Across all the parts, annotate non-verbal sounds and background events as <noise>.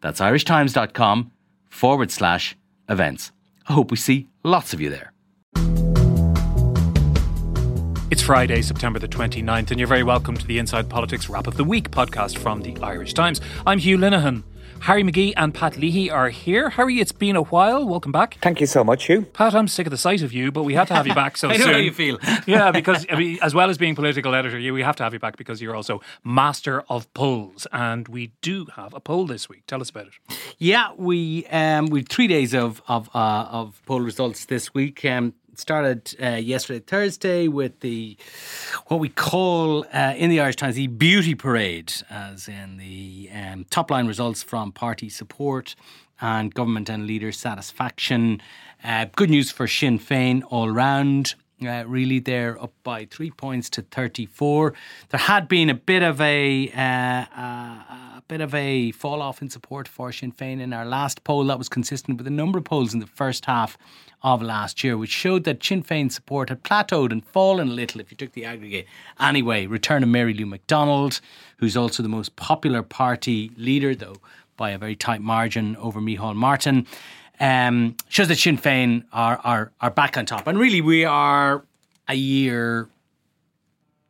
That's irishtimes.com forward slash events. I hope we see lots of you there. It's Friday, September the 29th, and you're very welcome to the Inside Politics Wrap of the Week podcast from the Irish Times. I'm Hugh Linehan. Harry McGee and Pat Leahy are here. Harry, it's been a while. Welcome back. Thank you so much, Hugh. Pat, I'm sick of the sight of you, but we had to have you back so <laughs> I know soon. how you feel. <laughs> yeah, because I mean, as well as being political editor, you we have to have you back because you're also master of polls, and we do have a poll this week. Tell us about it. Yeah, we um, we three days of of uh, of poll results this week. Um, it started uh, yesterday, Thursday, with the what we call uh, in the Irish Times the beauty parade, as in the um, top line results from party support and government and leader satisfaction. Uh, good news for Sinn Féin all round. Uh, really, they're up by three points to 34. There had been a bit of a uh, uh, a bit of a fall off in support for Sinn Féin in our last poll. That was consistent with a number of polls in the first half of last year, which showed that Sinn Féin support had plateaued and fallen a little if you took the aggregate. Anyway, return of Mary Lou McDonald, who's also the most popular party leader, though by a very tight margin over Micheál Martin um, shows that Sinn Féin are, are are back on top, and really we are a year,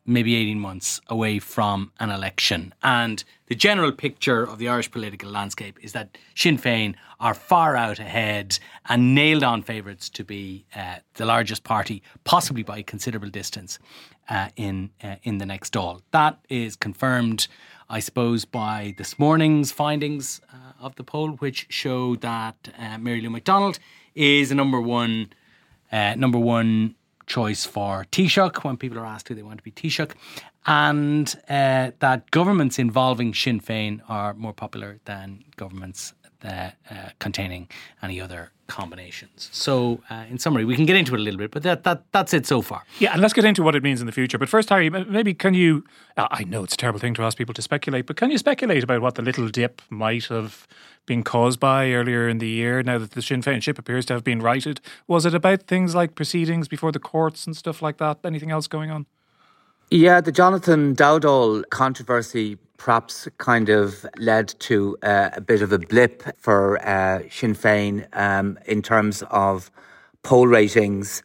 maybe eighteen months away from an election, and the general picture of the Irish political landscape is that Sinn Féin are far out ahead and nailed on favourites to be uh, the largest party, possibly by a considerable distance, uh, in uh, in the next Dáil. That is confirmed. I suppose, by this morning's findings uh, of the poll, which show that uh, Mary Lou McDonald is the number one, uh, number one choice for Taoiseach when people are asked who they want to be Taoiseach, and uh, that governments involving Sinn Féin are more popular than governments uh, uh, containing any other combinations. So, uh, in summary, we can get into it a little bit, but that, that that's it so far. Yeah, and let's get into what it means in the future. But first, Harry, maybe can you? uh, I know it's a terrible thing to ask people to speculate, but can you speculate about what the little dip might have been caused by earlier in the year? Now that the Sinn Féin ship appears to have been righted, was it about things like proceedings before the courts and stuff like that? Anything else going on? Yeah, the Jonathan Dowdall controversy perhaps kind of led to uh, a bit of a blip for uh, Sinn Féin um, in terms of poll ratings,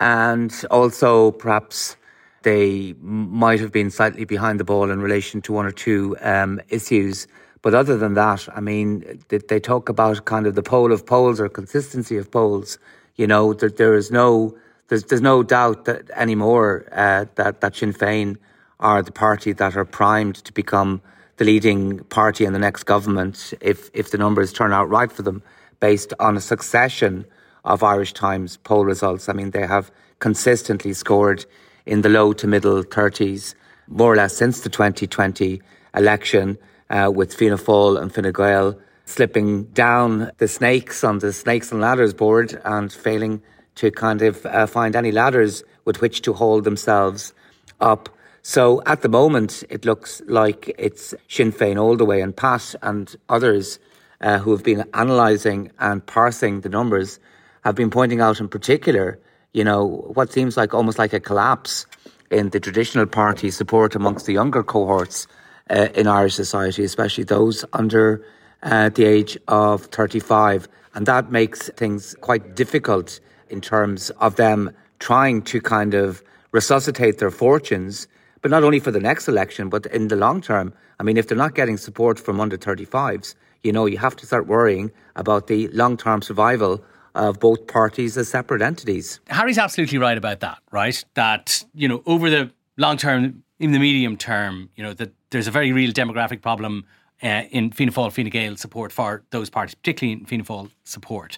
and also perhaps they might have been slightly behind the ball in relation to one or two um, issues. But other than that, I mean, they, talk about kind of the poll of polls or consistency of polls. You know, that there is no there's there's no doubt that anymore uh, that that Sinn Féin are the party that are primed to become the leading party in the next government if if the numbers turn out right for them, based on a succession of Irish Times poll results. I mean, they have consistently scored in the low to middle 30s, more or less since the 2020 election, uh, with Fianna Fáil and Fine Gael slipping down the snakes on the snakes and ladders board and failing to kind of uh, find any ladders with which to hold themselves up. So at the moment, it looks like it's Sinn Féin all the way, and Pat and others uh, who have been analysing and parsing the numbers have been pointing out in particular, you know, what seems like almost like a collapse in the traditional party support amongst the younger cohorts uh, in Irish society, especially those under uh, the age of 35. And that makes things quite difficult in terms of them trying to kind of resuscitate their fortunes, but not only for the next election, but in the long term. I mean, if they're not getting support from under 35s, you know, you have to start worrying about the long term survival of both parties as separate entities. Harry's absolutely right about that, right? That, you know, over the long term, in the medium term, you know, that there's a very real demographic problem uh, in Fianna Fáil, Fine Gael support for those parties, particularly in Fianna Fáil support.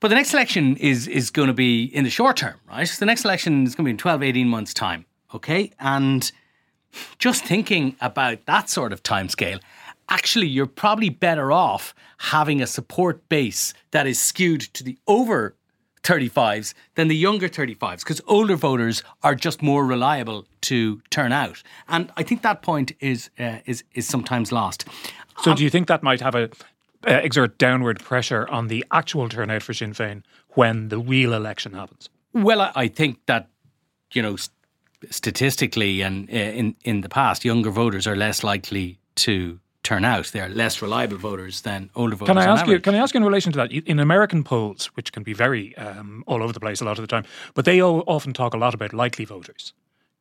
But the next election is is going to be in the short term, right? So The next election is going to be in 12, 18 months' time, okay? And just thinking about that sort of timescale actually you're probably better off having a support base that is skewed to the over 35s than the younger 35s because older voters are just more reliable to turn out. And I think that point is uh, is is sometimes lost. So, um, do you think that might have a uh, exert downward pressure on the actual turnout for Sinn Féin when the real election happens? Well, I, I think that you know statistically and uh, in in the past, younger voters are less likely to turn out. They're less reliable voters than older voters. Can I ask you? Can I ask you in relation to that? In American polls, which can be very um, all over the place a lot of the time, but they often talk a lot about likely voters.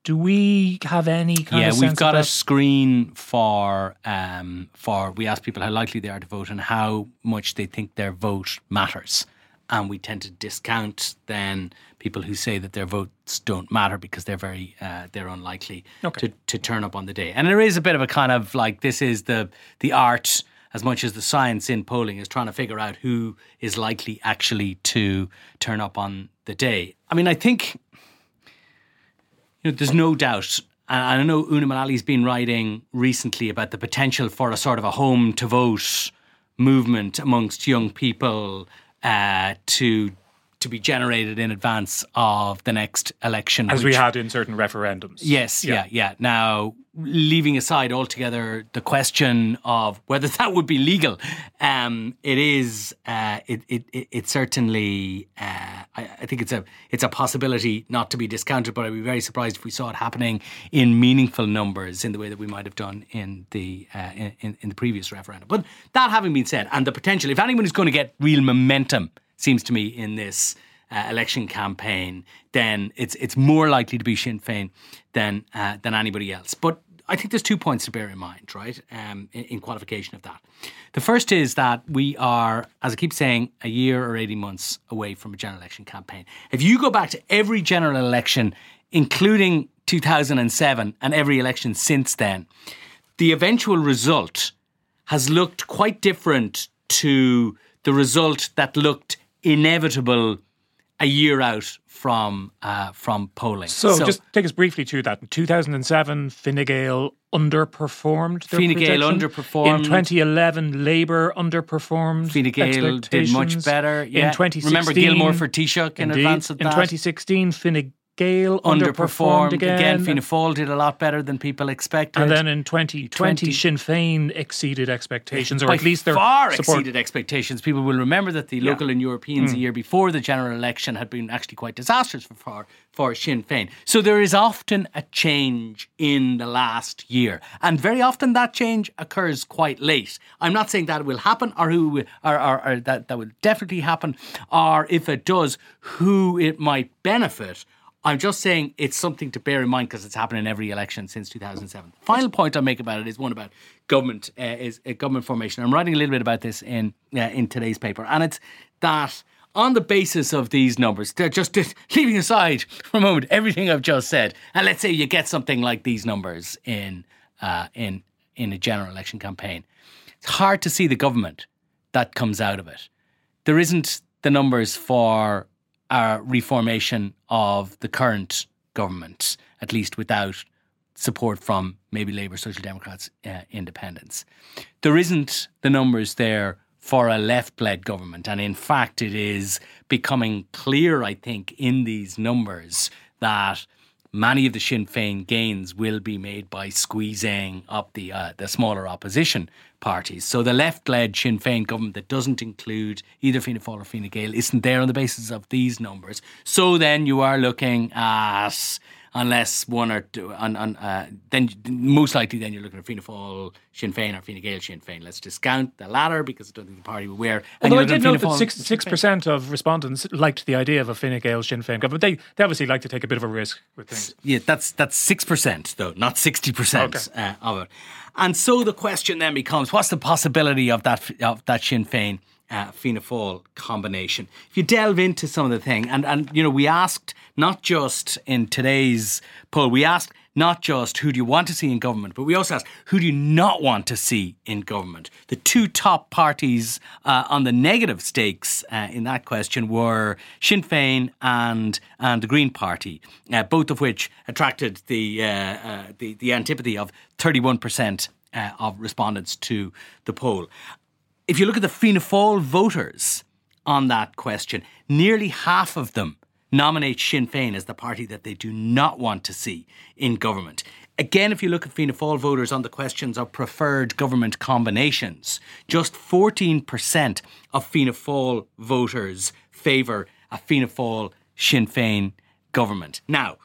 Do we have any kind yeah, of Yeah, we've got a screen for um, for we ask people how likely they are to vote and how much they think their vote matters and we tend to discount then people who say that their votes don't matter because they're very uh, they're unlikely okay. to, to turn up on the day. And there is a bit of a kind of like this is the the art as much as the science in polling is trying to figure out who is likely actually to turn up on the day. I mean, I think you know there's no doubt. And I know Una Mullaly's been writing recently about the potential for a sort of a home to vote movement amongst young people uh, to to be generated in advance of the next election, as which, we had in certain referendums. Yes, yeah. yeah, yeah. Now, leaving aside altogether the question of whether that would be legal, um, it is. Uh, it, it, it certainly. Uh, I, I, think it's a it's a possibility not to be discounted, but I'd be very surprised if we saw it happening in meaningful numbers in the way that we might have done in the uh, in, in the previous referendum. But that having been said, and the potential, if anyone is going to get real momentum seems to me, in this uh, election campaign, then it's it's more likely to be Sinn Féin than uh, than anybody else. But I think there's two points to bear in mind, right? Um, in, in, qualification of that. The first is that we are, as I keep saying, a year or 18 months away from a general election campaign. If you go back to every general election, including 2007 and every election since then, the eventual result has looked quite different to the result that looked inevitable a year out from uh, from polling. So, so, just take us briefly to that. In 2007, Fine Gael underperformed. Fine Gael underperformed. In 2011, Labour underperformed. Fine Gael did much better. Yeah. In 2016, remember Gilmore for Taoiseach in advance of that. In 2016, Fine Gael underperformed, underperformed again. again. Fianna Fáil did a lot better than people expected. And then in 2020, 20, Sinn Féin exceeded expectations, or at least their far support. exceeded expectations. People will remember that the yeah. local and Europeans mm. a year before the general election had been actually quite disastrous for, for, for Sinn Féin. So there is often a change in the last year, and very often that change occurs quite late. I'm not saying that will happen, or who, or, or, or that that will definitely happen, or if it does, who it might benefit I'm just saying it's something to bear in mind because it's happened in every election since 2007. Final point I'll make about it is one about government uh, is uh, government formation. I'm writing a little bit about this in uh, in today's paper, and it's that on the basis of these numbers, just leaving aside for a moment everything I've just said, and let's say you get something like these numbers in uh, in in a general election campaign. It's hard to see the government that comes out of it. There isn't the numbers for a reformation of the current government, at least without support from maybe Labour, Social Democrats, uh, independents. There isn't the numbers there for a left led government. And in fact, it is becoming clear, I think, in these numbers that many of the Sinn Féin gains will be made by squeezing up the uh, the smaller opposition parties. So the left-led Sinn Féin government that doesn't include either Fianna Fáil or Fine Gael isn't there on the basis of these numbers. So then you are looking at unless one or two, on, on, uh, then most likely then you're looking at Fianna Fáil, Sinn Féin or Fine Gael Sinn Féin. Let's discount the latter because I don't think the party will wear. Although I did note that six six percent of respondents liked the idea of a Fine Gael Sinn Féin government. They they obviously like to take a bit of a risk with things. Yeah, that's that's six percent though, not sixty percent uh, of it. And so the question then becomes: What's the possibility of that of that Sinn Féin? Uh, Fianna Fáil combination. If you delve into some of the thing, and and you know, we asked not just in today's poll, we asked not just who do you want to see in government, but we also asked who do you not want to see in government. The two top parties uh, on the negative stakes uh, in that question were Sinn Féin and and the Green Party, uh, both of which attracted the, uh, uh, the the antipathy of thirty one percent uh, of respondents to the poll. If you look at the Fianna Fáil voters on that question, nearly half of them nominate Sinn Féin as the party that they do not want to see in government. Again, if you look at Fianna Fáil voters on the questions of preferred government combinations, just 14% of Fianna Fáil voters favour a Fianna Fáil Sinn Féin government. Now,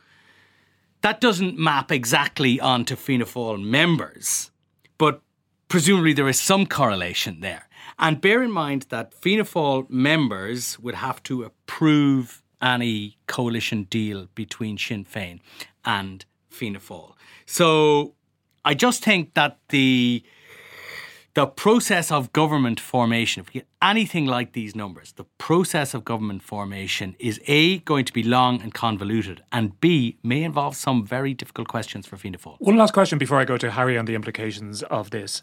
that doesn't map exactly onto Fianna Fáil members, but presumably there is some correlation there. And bear in mind that Fianna Fáil members would have to approve any coalition deal between Sinn Féin and Fianna Fáil. So I just think that the the process of government formation, if we get anything like these numbers, the process of government formation is A, going to be long and convoluted, and B, may involve some very difficult questions for Fianna Fáil. One last question before I go to Harry on the implications of this.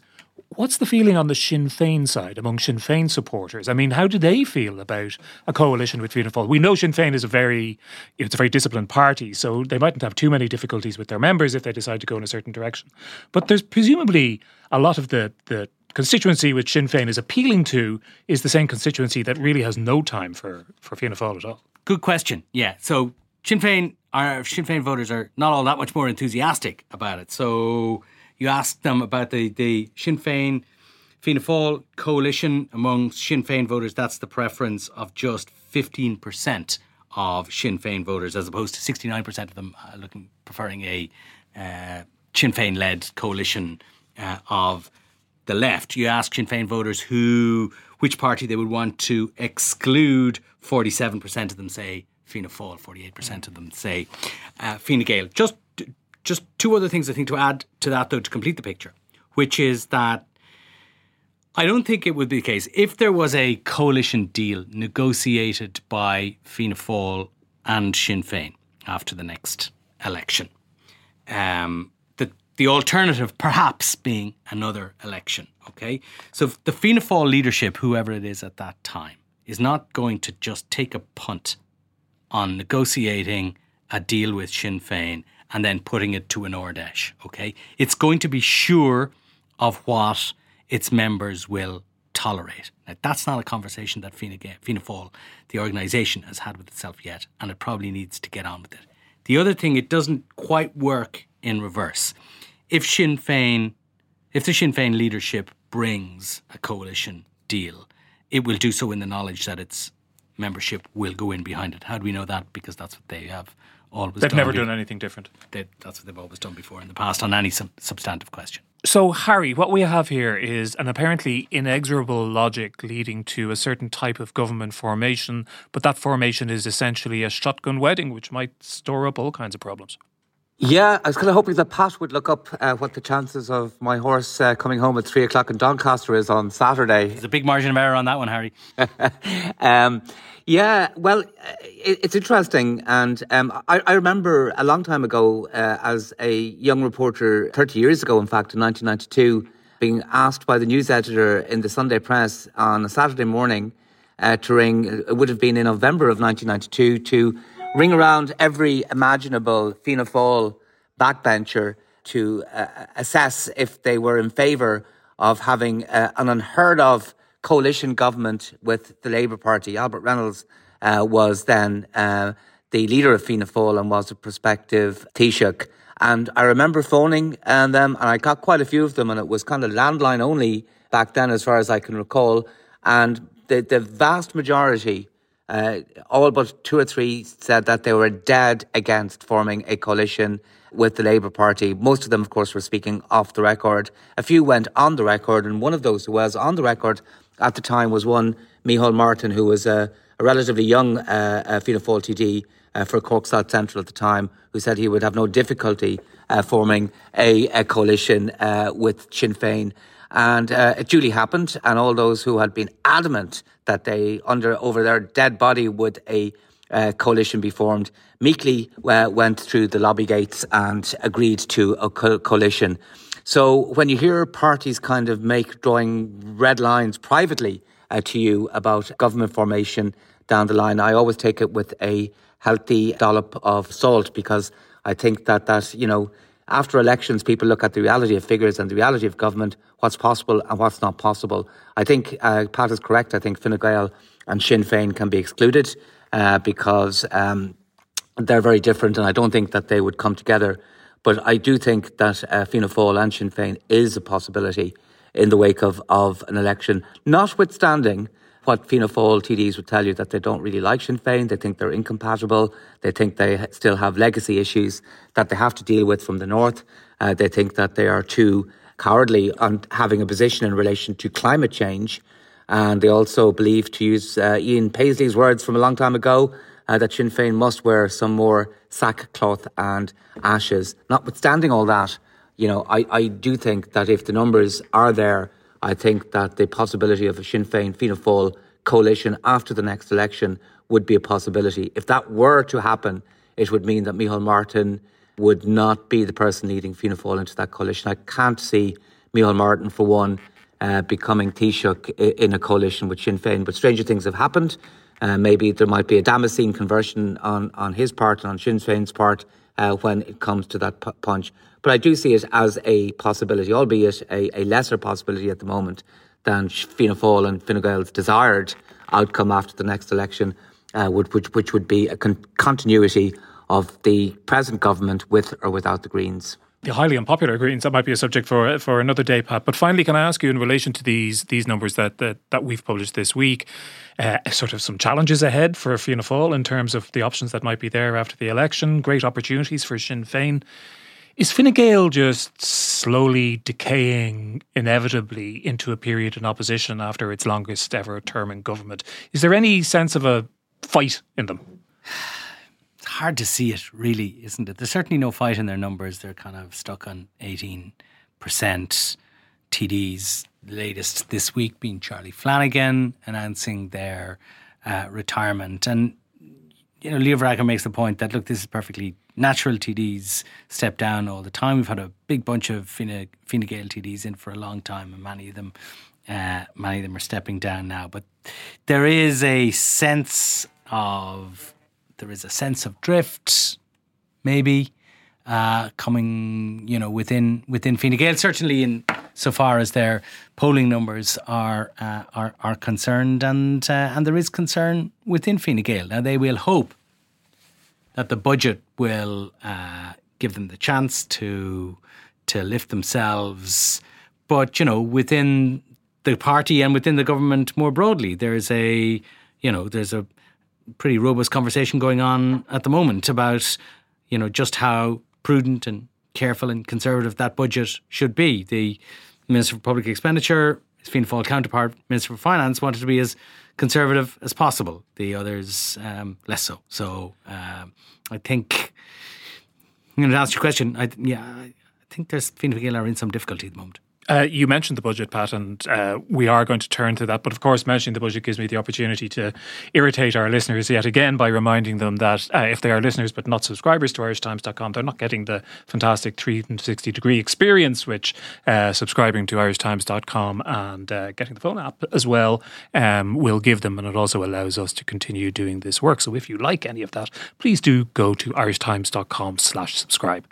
What's the feeling on the Sinn Féin side among Sinn Féin supporters? I mean, how do they feel about a coalition with Fianna Fáil? We know Sinn Féin is a very, it's a very disciplined party, so they mightn't have too many difficulties with their members if they decide to go in a certain direction. But there's presumably a lot of the the constituency which Sinn Féin is appealing to is the same constituency that really has no time for, for Fianna Fáil at all. Good question. Yeah. So Sinn Féin, our Sinn Féin voters are not all that much more enthusiastic about it. So you ask them about the, the Sinn Féin Fianna Fáil coalition among Sinn Féin voters, that's the preference of just 15% of Sinn Féin voters, as opposed to 69% of them uh, looking preferring a uh, Sinn Féin led coalition uh, of the left. You ask Sinn Féin voters who which party they would want to exclude. Forty-seven percent of them say Fianna Fáil. Forty-eight percent of them say uh, Fine Gael. Just just two other things I think to add to that though to complete the picture, which is that I don't think it would be the case if there was a coalition deal negotiated by Fianna Fáil and Sinn Féin after the next election. Um, the alternative perhaps being another election. Okay, so the Fianna Fáil leadership, whoever it is at that time, is not going to just take a punt on negotiating a deal with Sinn Féin and then putting it to an Fheis. Okay, it's going to be sure of what its members will tolerate. Now, that's not a conversation that Fianna, Fianna Fáil, the organisation, has had with itself yet, and it probably needs to get on with it. The other thing, it doesn't quite work in reverse if Sinn Féin, if the Sinn Féin leadership brings a coalition deal, it will do so in the knowledge that its membership will go in behind it. How do we know that? Because that's what they have always They've never done anything different. They, that's what they've always done before in the past on any sub- substantive question. So, Harry, what we have here is an apparently inexorable logic leading to a certain type of government formation, but that formation is essentially a shotgun wedding, which might store up all kinds of problems. Yeah, I was kind of hoping that Pat would look up uh, what the chances of my horse uh, coming home at three o'clock in Doncaster is on Saturday. There's a big margin of error on that one, Harry. <laughs> um, yeah, well, it, it's interesting. And um, I, I, remember a long time ago, uh, as a young reporter, 30 years ago, in fact, in 1992, being asked by the news editor in the Sunday Press on a Saturday morning uh, to ring, it would have been in November of 1992, to ring around every imaginable Fianna Fáil backbencher to uh, assess if they were in favour of having uh, an unheard of coalition government with the Labour Party. Albert Reynolds uh, was then uh, the leader of Fianna Fáil and was a prospective Taoiseach. And I remember phoning and them, and I got quite a few of them, and it was kind of landline only back then, as far as I can recall. And the, the vast majority uh, all but two or three said that they were dead against forming a coalition with the Labour Party. Most of them, of course, were speaking off the record. A few went on the record, and one of those who was on the record at the time was one Micheál Martin, who was a, a relatively young uh, uh, Fianna Fáil TD uh, for Cork South Central at the time, who said he would have no difficulty uh, forming a, a coalition uh, with Sinn Féin. And uh, it duly happened, and all those who had been adamant that they, under over their dead body, would a uh, coalition be formed, meekly uh, went through the lobby gates and agreed to a co- coalition. So when you hear parties kind of make drawing red lines privately uh, to you about government formation down the line, I always take it with a healthy dollop of salt because I think that that you know after elections, people look at the reality of figures and the reality of government, what's possible and what's not possible. I think uh, Pat is correct. I think Fine Gael and Sinn Féin can be excluded uh, because um, they're very different, and I don't think that they would come together. But I do think that uh, Fianna Fáil and Sinn Féin is a possibility in the wake of, of an election, notwithstanding what Fianna Fáil TDs would tell you that they don't really like Sinn Féin. They think they're incompatible. They think they still have legacy issues that they have to deal with from the north. Uh, they think that they are too cowardly on having a position in relation to climate change. And they also believe, to use uh, Ian Paisley's words from a long time ago, uh, that Sinn Féin must wear some more sackcloth and ashes. Notwithstanding all that, you know, I, I do think that if the numbers are there, I think that the possibility of a Sinn Féin Fianna Fáil coalition after the next election would be a possibility. If that were to happen, it would mean that Micheál Martin would not be the person leading Fianna Fáil into that coalition. I can't see Micheál Martin, for one, uh, becoming Taoiseach in a coalition with Sinn Féin. But stranger things have happened. Uh, maybe there might be a Damascene conversion on, on his part and on Sinn Féin's part uh, when it comes to that punch. But I do see it as a possibility, albeit a, a lesser possibility at the moment than Fianna Fáil and Fine Gael's desired outcome after the next election, uh, would, which, which would be a con- continuity of the present government with or without the Greens the highly unpopular Greens. That might be a subject for for another day, Pat. But finally, can I ask you in relation to these these numbers that that, that we've published this week, uh, sort of some challenges ahead for Fianna Fáil in terms of the options that might be there after the election, great opportunities for Sinn Féin. Is Fine Gael just slowly decaying inevitably into a period in opposition after its longest ever term in government? Is there any sense of a fight in them? Hard to see it, really, isn't it? There's certainly no fight in their numbers. They're kind of stuck on 18% TDs. Latest this week being Charlie Flanagan announcing their uh, retirement. And, you know, Leo Varadkar makes the point that, look, this is perfectly natural TDs step down all the time. We've had a big bunch of Fine, Fine Gael TDs in for a long time, and many of them, uh, many of them are stepping down now. But there is a sense of there is a sense of drift, maybe. Uh, coming, you know, within within Fine Gael, certainly in so far as their polling numbers are uh, are, are concerned, and uh, and there is concern within Fine Gael. Now they will hope that the budget will uh, give them the chance to to lift themselves. But you know, within the party and within the government more broadly, there's a you know there's a pretty robust conversation going on at the moment about you know just how prudent and careful and conservative that budget should be. The Minister for Public Expenditure, his Fianna Fáil counterpart, Minister for Finance, wanted to be as conservative as possible. The others um, less so. So um, I think I'm going to answer your question. I, yeah, I think there's Fine Gael are in some difficulty at the moment. Uh, you mentioned the budget, Pat, and uh, we are going to turn to that. But of course, mentioning the budget gives me the opportunity to irritate our listeners yet again by reminding them that uh, if they are listeners but not subscribers to IrishTimes.com, they're not getting the fantastic 360 degree experience, which uh, subscribing to IrishTimes.com and uh, getting the phone app as well um, will give them. And it also allows us to continue doing this work. So if you like any of that, please do go to IrishTimes.com slash subscribe.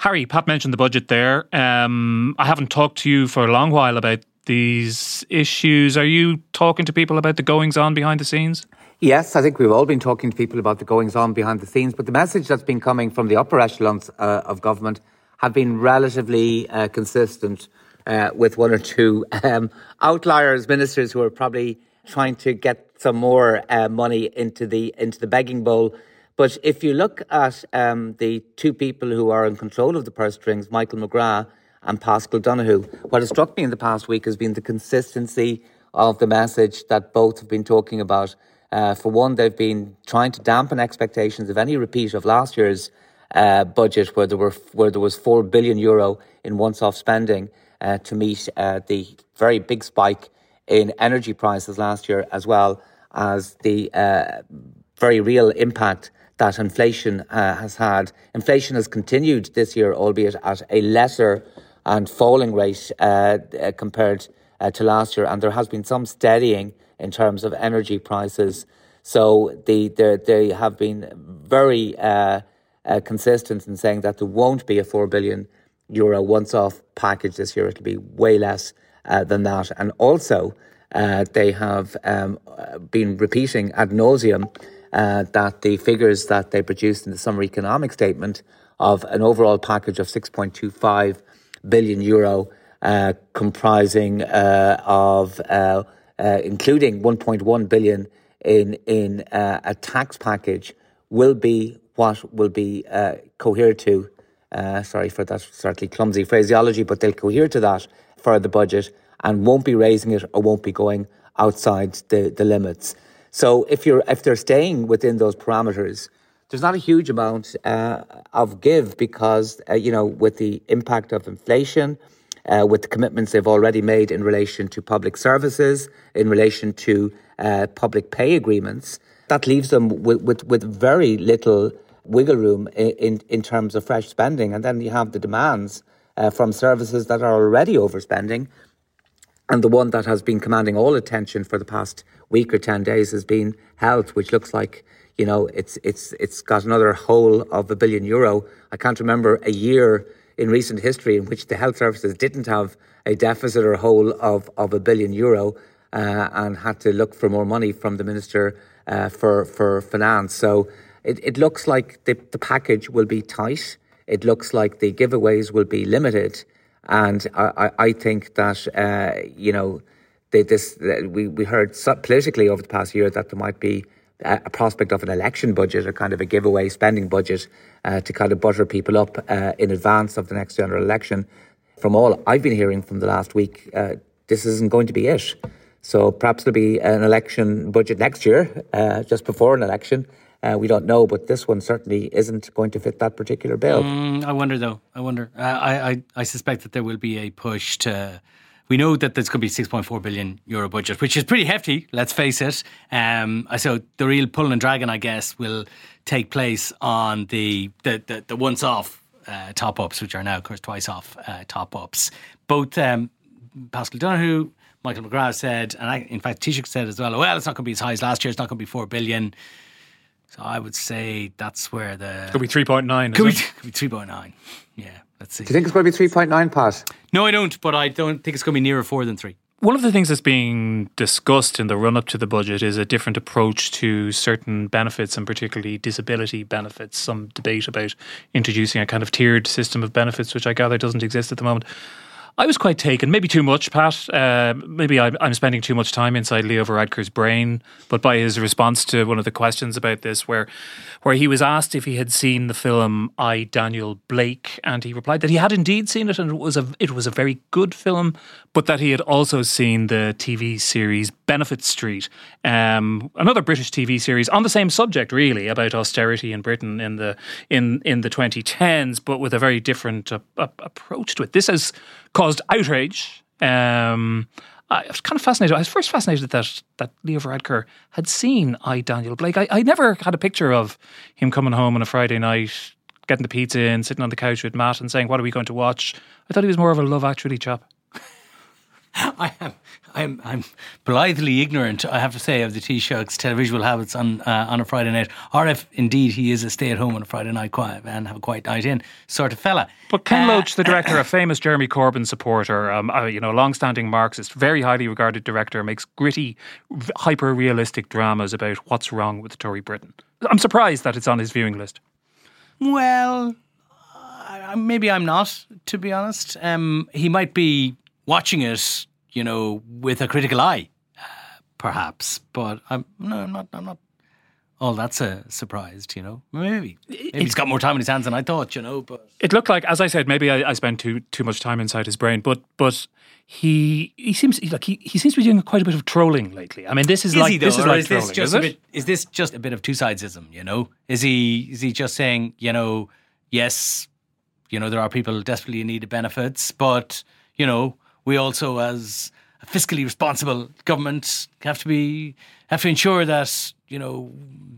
Harry, Pat mentioned the budget there. Um, I haven't talked to you for a long while about these issues. Are you talking to people about the goings on behind the scenes? Yes, I think we've all been talking to people about the goings on behind the scenes, but the message that's been coming from the upper echelons uh, of government have been relatively uh, consistent uh, with one or two um, outliers, ministers who are probably trying to get some more uh, money into the into the begging bowl but if you look at um, the two people who are in control of the purse strings, Michael McGrath and Paschal Donohoe, what has struck me in the past week has been the consistency of the message that both have been talking about. Uh, for one, they've been trying to dampen expectations of any repeat of last year's uh, budget, where there were where there was four billion euro in once-off spending uh, to meet uh, the very big spike in energy prices last year, as well as the uh, very real impact that inflation uh, has had. Inflation has continued this year, albeit at a lesser and falling rate uh, uh, compared uh, to last year, and there has been some steadying in terms of energy prices. So the, they have been very uh, uh, consistent in saying that there won't be a 4 billion euro once off package this year. It'll be way less than that. And also, they have um, been repeating ad nauseum uh, that the figures that they produced in the summer economic statement of an overall package of 6.25 billion euro, uh, comprising uh, of uh, uh, including 1.1 billion in in uh, a tax package, will be what will be cohered to. sorry for that slightly clumsy phraseology, but they'll cohere to that for the budget and won't be raising it or won't be going outside the, the limits. So if you're if they're staying within those parameters, there's not a huge amount uh, of give because uh, you know with the impact of inflation, uh, with the commitments they've already made in relation to public services, in relation to uh, public pay agreements, that leaves them with, with, with very little wiggle room in, in, in terms of fresh spending. And then you have the demands uh, from services that are already overspending and the one that has been commanding all attention for the past week or 10 days has been health, which looks like, you know, it's, it's, it's got another hole of a billion euro. I can't remember a year in recent history in which the health services didn't have a deficit or hole of, of a billion euro uh, and had to look for more money from the Minister uh, for, for Finance. So it, it looks like the, the package will be tight. It looks like the giveaways will be limited. And I, I think that, uh, you know, they, this we, we heard politically over the past year that there might be a, prospect of an election budget, a kind of a giveaway spending budget uh, to kind of butter people up uh, in advance of the next general election. From all I've been hearing from the last week, uh, this isn't going to be it. So perhaps there'll be an election budget next year, uh, just before an election. Uh, we don't know, but this one certainly isn't going to fit that particular bill. Mm, I wonder, though. I wonder. Uh, I, I, I suspect that there will be a push to. We know that there's going to be 6.4 billion euro budget, which is pretty hefty. Let's face it. Um, so the real pulling and dragging, I guess, will take place on the the the, the once off uh, top ups, which are now, of course, twice off uh, top ups. Both um, Paschal Donohoe, Michael McGrath said, and I, in fact, Taoiseach said as well. Well, it's not going to be as high as last year. It's not going to be four billion. So I would say that's where the could be three point nine. Could, could be three point nine. Yeah, let's see. Do you think it's going to be three point nine, Pat? No, I don't. But I don't think it's going to be nearer four than three. One of the things that's being discussed in the run up to the budget is a different approach to certain benefits and particularly disability benefits. Some debate about introducing a kind of tiered system of benefits, which I gather doesn't exist at the moment. I was quite taken, maybe too much, Pat. Uh, maybe I'm, I'm, spending too much time inside Leo Varadkar's brain, but by his response to one of the questions about this, where where he was asked if he had seen the film I Daniel Blake, and he replied that he had indeed seen it, and it was a it was a very good film, but that he had also seen the TV series Benefit Street, um, another British TV series on the same subject, really about austerity in Britain in the in in the 2010s, but with a very different uh, uh, approach to it. This has caused outrage. Um, I was kind of fascinated. I was first fascinated that that Leo Varadkar had seen I Daniel Blake. I, I never had a picture of him coming home on a Friday night, getting the pizza in, sitting on the couch with Matt, and saying, "What are we going to watch?" I thought he was more of a Love Actually chap. <laughs> I am I'm I'm blithely ignorant, I have to say, of the Taoiseach's televisual habits on uh, on a Friday night, or if indeed he is a stay at home on a Friday night quiet and have a quiet night in sort of fella. But Ken uh, Loach, the <coughs> director, a famous Jeremy Corbyn supporter, um, uh, you know, long-standing Marxist, very highly regarded director, makes gritty, hyper-realistic dramas about what's wrong with Tory Britain. I'm surprised that it's on his viewing list. Well, maybe I'm not, to be honest. Um, he might be watching it you know, with a critical eye, uh, perhaps. But I'm no, I'm not. I'm not. Oh, that's a surprised, you know. Maybe. maybe he's got more time in his hands than I thought, you know. But it looked like, as I said, maybe I, I spent too too much time inside his brain. But but he he seems like he, he seems to be doing quite a bit of trolling lately. I mean, this is, is like this is like is trolling. This just is, a bit, is this just a bit of two sidesism? You know, is he is he just saying, you know, yes, you know, there are people desperately in need of benefits, but you know, we also, as a fiscally responsible government, have to be have to ensure that you know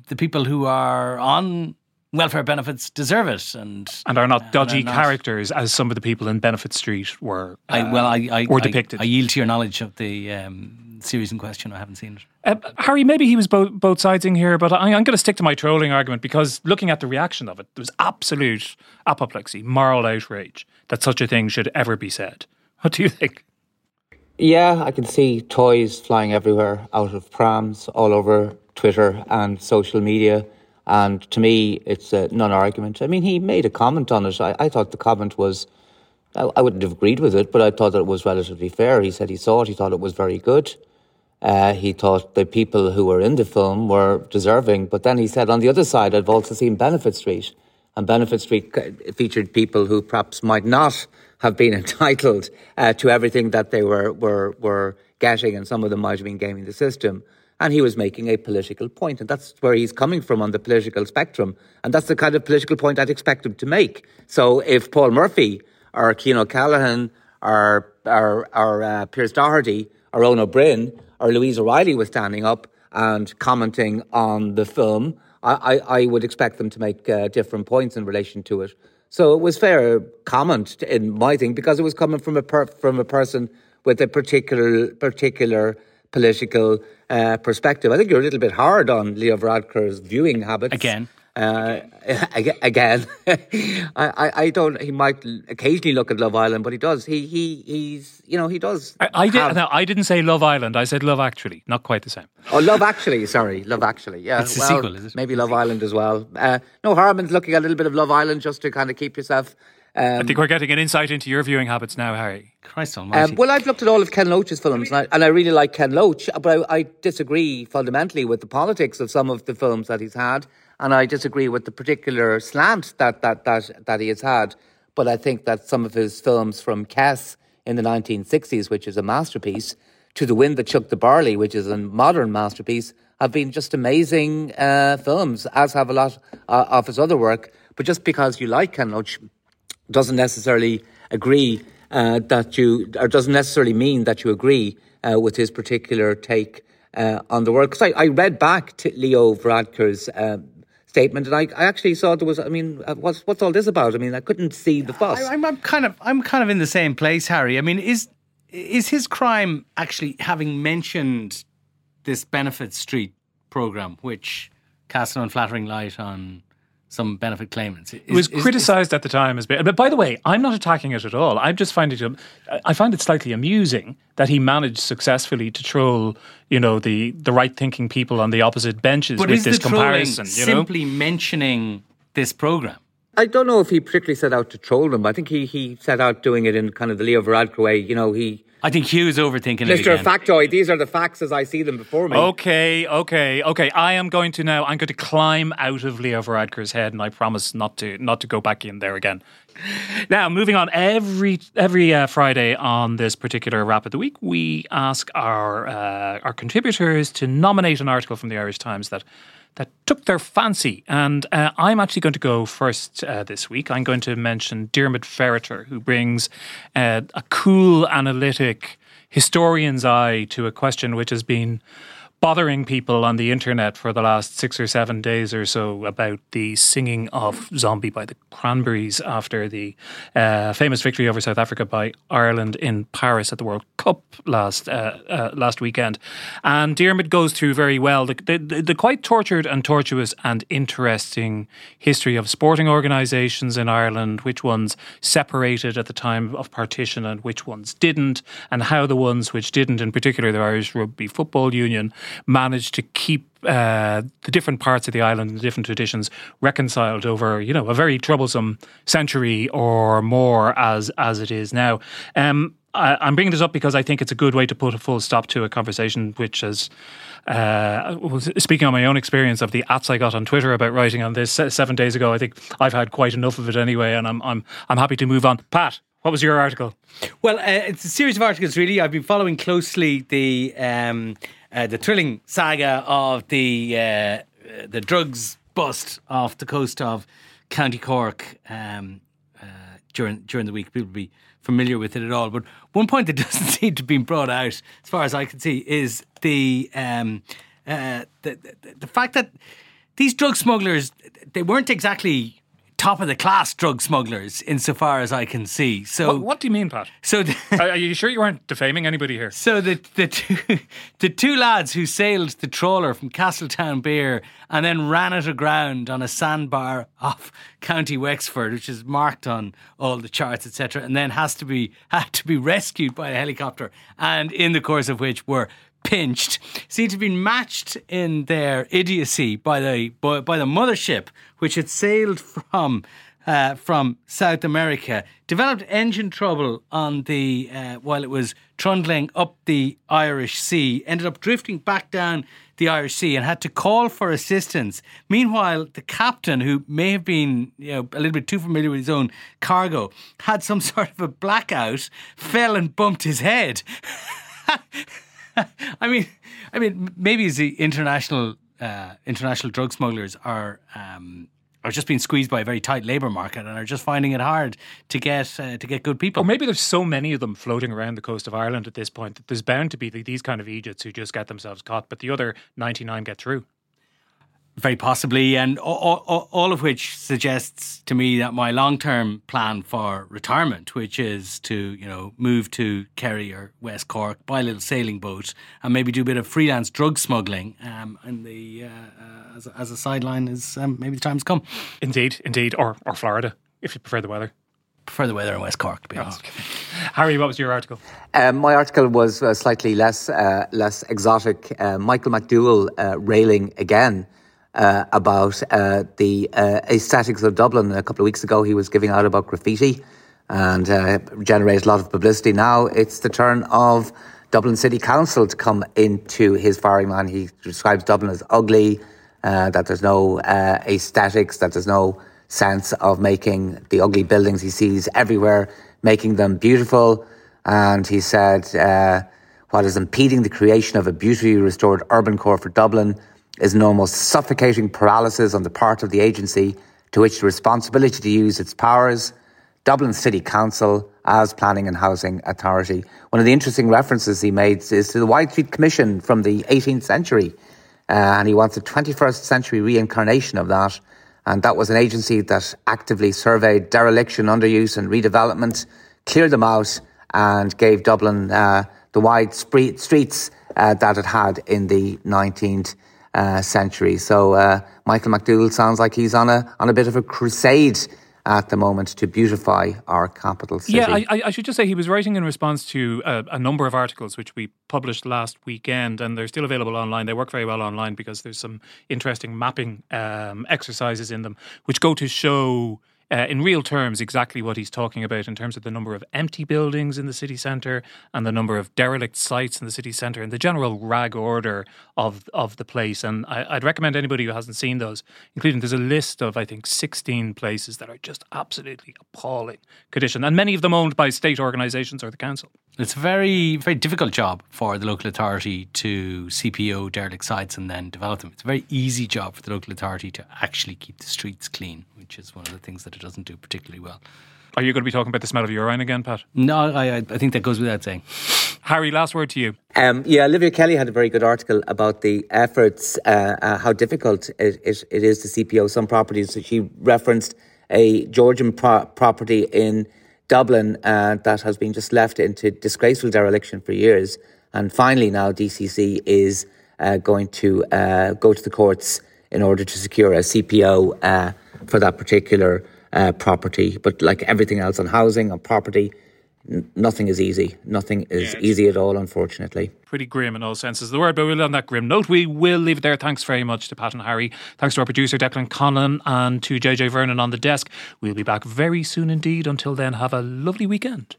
the people who are on welfare benefits deserve it and and are not dodgy are not, characters as some of the people in Benefit Street were. Uh, I, well, I, I were depicted. I, I, yield to your knowledge of the um, series in question. I haven't seen it. Uh, Harry, maybe he was both both siding here, but I, am going to stick to my trolling argument because looking at the reaction of it, there was absolute apoplexy, moral outrage that such a thing should ever be said. What do you think? Yeah, I can see toys flying everywhere out of prams all over Twitter and social media. And to me, it's a non argument. I mean, he made a comment on it. I, I thought the comment was, I, I, wouldn't have agreed with it, but I thought that it was relatively fair. He said he saw it, he thought it was very good. Uh, he thought the people who were in the film were deserving. But then he said, on the other side, I've also seen Benefit Street. And Benefit Street featured people who perhaps might not have been <laughs> entitled uh, to everything that they were, were, were getting, and some of them might have been gaming the system and he was making a political point, and that's where he's coming from on the political spectrum, and that's the kind of political point I'd expect him to make. So if Paul Murphy or Cian Callahan or or, or uh, Pearse Doherty or Ó Broin or Louise O'Reilly was standing up and commenting on the film, I, I, I would expect them to make uh, different points in relation to it. So it was fair comment in my thing because it was coming from a per, from a person with a particular particular political uh, perspective. I think you're a little bit hard on Leo Varadkar's viewing habits. Again. Uh, <laughs> again, <laughs> I, I don't. He might occasionally look at Love Island, but he does. He he he's you know he does. I, I did. No, I didn't say Love Island. I said Love Actually. Not quite the same. Oh, Love Actually. Sorry, Love Actually. Yeah, it's well, a sequel, is it? Maybe Love Island as well. Uh, no, Harman's looking at a little bit of Love Island just to kind of keep yourself um, I think we're getting an insight into your viewing habits now, Harry. Christ almighty. Um, well, I've looked at all of Ken Loach's films, and I, and I really like Ken Loach, but I, I, disagree fundamentally with the politics of some of the films that he's had, and I disagree with the particular slant that, that, that, that he has had. But I think that some of his films from Kes in the 1960s, which is a masterpiece, to The Wind That Shook the Barley, which is a modern masterpiece, have been just amazing uh, films, as have a lot uh, of his other work. But just because you like Ken Loach doesn't necessarily agree uh, that you, or doesn't necessarily mean that you agree uh, with his particular take uh, on the work. Because I, I, read back Leo Varadkar's um, statement, and I, I, actually saw there was. I mean, uh, what's what's all this about? I mean, I couldn't see the fuss. I, I'm, I'm kind of, I'm kind of in the same place, Harry. I mean, is is his crime actually having mentioned this Benefit Street program, which cast an unflattering light on some benefit claimants. Is, it was criticised at the time as being. But by the way, I'm not attacking it at all. I'm just finding it. Um, I find it slightly amusing that he managed successfully to troll, you know, the the right thinking people on the opposite benches but with this comparison. You know? simply mentioning this program. I don't know if he particularly set out to troll them. I think he, he set out doing it in kind of the Leo Varadkar way. You know, he I think Hugh's overthinking Mr. it. Mr. Factoid, these are the facts as I see them before me. Okay, okay, okay. I am going to now. I'm going to climb out of Leo Varadkar's head, and I promise not to not to go back in there again. Now, moving on. Every every uh, Friday on this particular wrap of the week, we ask our uh, our contributors to nominate an article from the Irish Times that that took their fancy. And uh, I'm actually going to go first uh, this week. I'm going to mention Diarmaid Ferriter, who brings uh, a cool, analytic historian's eye to a question which has been bothering people on the internet for the last six or seven days or so about the singing of Zombie by the Cranberries after the uh, famous victory over South Africa by Ireland in Paris at the World Cup last uh, uh, last weekend. And Diarmaid goes through very well the, the, the, quite tortured and tortuous and interesting history of sporting organisations in Ireland, which ones separated at the time of partition and which ones didn't, and how the ones which didn't, in particular the Irish Rugby Football Union, managed to keep uh, the different parts of the island and the different traditions reconciled over, you know, a very troublesome century or more as as it is now. Um, I, am bringing this up because I think it's a good way to put a full stop to a conversation which has. Uh, speaking on my own experience of the ats I got on Twitter about writing on this seven days ago, I think I've had quite enough of it anyway, and I'm I'm I'm happy to move on. Pat, what was your article? Well, uh, it's a series of articles. Really, I've been following closely the. Um, uh, the thrilling saga of the uh, the drugs bust off the coast of County Cork um, uh, during during the week. People will be familiar with it at all. But one point that <laughs> doesn't seem to be brought out, as far as I can see, is the um, uh, the, the, the fact that these drug smugglers they weren't exactly top of the class drug smugglers, insofar as I can see. So, what, what do you mean, Pat? So, the, <laughs> are you sure you aren't defaming anybody here? So the the two, <laughs> the two lads who sailed the trawler from Castletownbere and then ran it aground on a sandbar off <laughs> County Wexford, which is marked on all the charts, etc., and then has to be had to be rescued by a helicopter, and in the course of which were pinched, seem to been matched in their idiocy by the by, by the mothership, which had sailed from. Uh, from South America, developed engine trouble on the uh, while it was trundling up the Irish Sea, ended up drifting back down the Irish Sea and had to call for assistance. Meanwhile, the captain, who may have been you know a little bit too familiar with his own cargo, had some <laughs> sort of a blackout, fell and bumped his head. <laughs> <laughs> I mean, I mean, maybe the international uh, international drug smugglers are um, are just being squeezed by a very tight labour market and are just finding it hard to get uh, to get good people. Or maybe there's so many of them floating around the coast of Ireland at this point that there's bound to be these kind of idiots who just get themselves caught, but the other 99 get through. Very possibly, and all, all, all, of which suggests to me that my long-term plan for retirement, which is to you know move to Kerry or West Cork, buy a little sailing boat, and maybe do a bit of freelance drug smuggling, um, and the uh, uh, as, a, as a sideline is um, maybe the time's come. Indeed, indeed, or or Florida if you prefer the weather. Prefer the weather in West Cork, to be honest. Harry, what was your article? Um, my article was uh, slightly less uh, less exotic. Uh, Michael McDowell uh, railing again uh, about uh, the uh, aesthetics of Dublin. A couple of weeks ago, he was giving out about graffiti and uh, generated a lot of publicity. Now it's the turn of Dublin City Council to come into his firing line. He describes Dublin as ugly, uh, that there's no uh, aesthetics, that there's no sense of making the ugly buildings he sees everywhere, making them beautiful. And he said, uh, what is impeding the creation of a beautifully restored urban core for Dublin is an almost suffocating paralysis on the part of the agency to which the responsibility to use its powers, Dublin City Council, as Planning and Housing Authority. One of the interesting references he made is to the Wide Streets Commission from the 18th century, uh, and he wants a 21st century reincarnation of that. And that was an agency that actively surveyed dereliction, underuse, and redevelopment, cleared them out, and gave Dublin uh, the wide streets uh, that it had in the 19th uh, century. So uh, Michael McDowell sounds like he's on a on a bit of a crusade at the moment to beautify our capital city. Yeah, I, I should just say he was writing in response to a, a, number of articles which we published last weekend, and they're still available online. They work very well online because there's some interesting mapping um, exercises in them, which go to show uh, in real terms exactly what he's talking about in terms of the number of empty buildings in the city centre and the number of derelict sites in the city centre and the general rag order of of the place. And I, would recommend anybody who hasn't seen those, including there's a list of I think 16 places that are just absolutely appalling condition, and many of them owned by state organisations or the council. It's a very, very difficult job for the local authority to CPO derelict sites and then develop them. It's a very easy job for the local authority to actually keep the streets clean, which is one of the things that it doesn't do particularly well. Are you going to be talking about the smell of urine again, Pat? No, I, I think that goes without saying. Harry, last word to you. Um, yeah, Olivia Kelly had a very good article about the efforts, uh, uh, how difficult it, it, it is to CPO some properties. She referenced a Georgian pro- property in Dublin uh, that has been just left into disgraceful dereliction for years. And finally, now DCC is uh, going to uh, go to the courts in order to secure a CPO uh, for that particular uh, property. But like everything else on housing, on property, nothing is easy. Nothing is yeah, easy at all, unfortunately. Pretty grim in all senses of the word, but we'll on that grim note. We will leave it there. Thanks very much to Pat and Harry. Thanks to our producer, Declan Conlon, and to JJ Vernon on the desk. We'll be back very soon indeed. Until then, have a lovely weekend.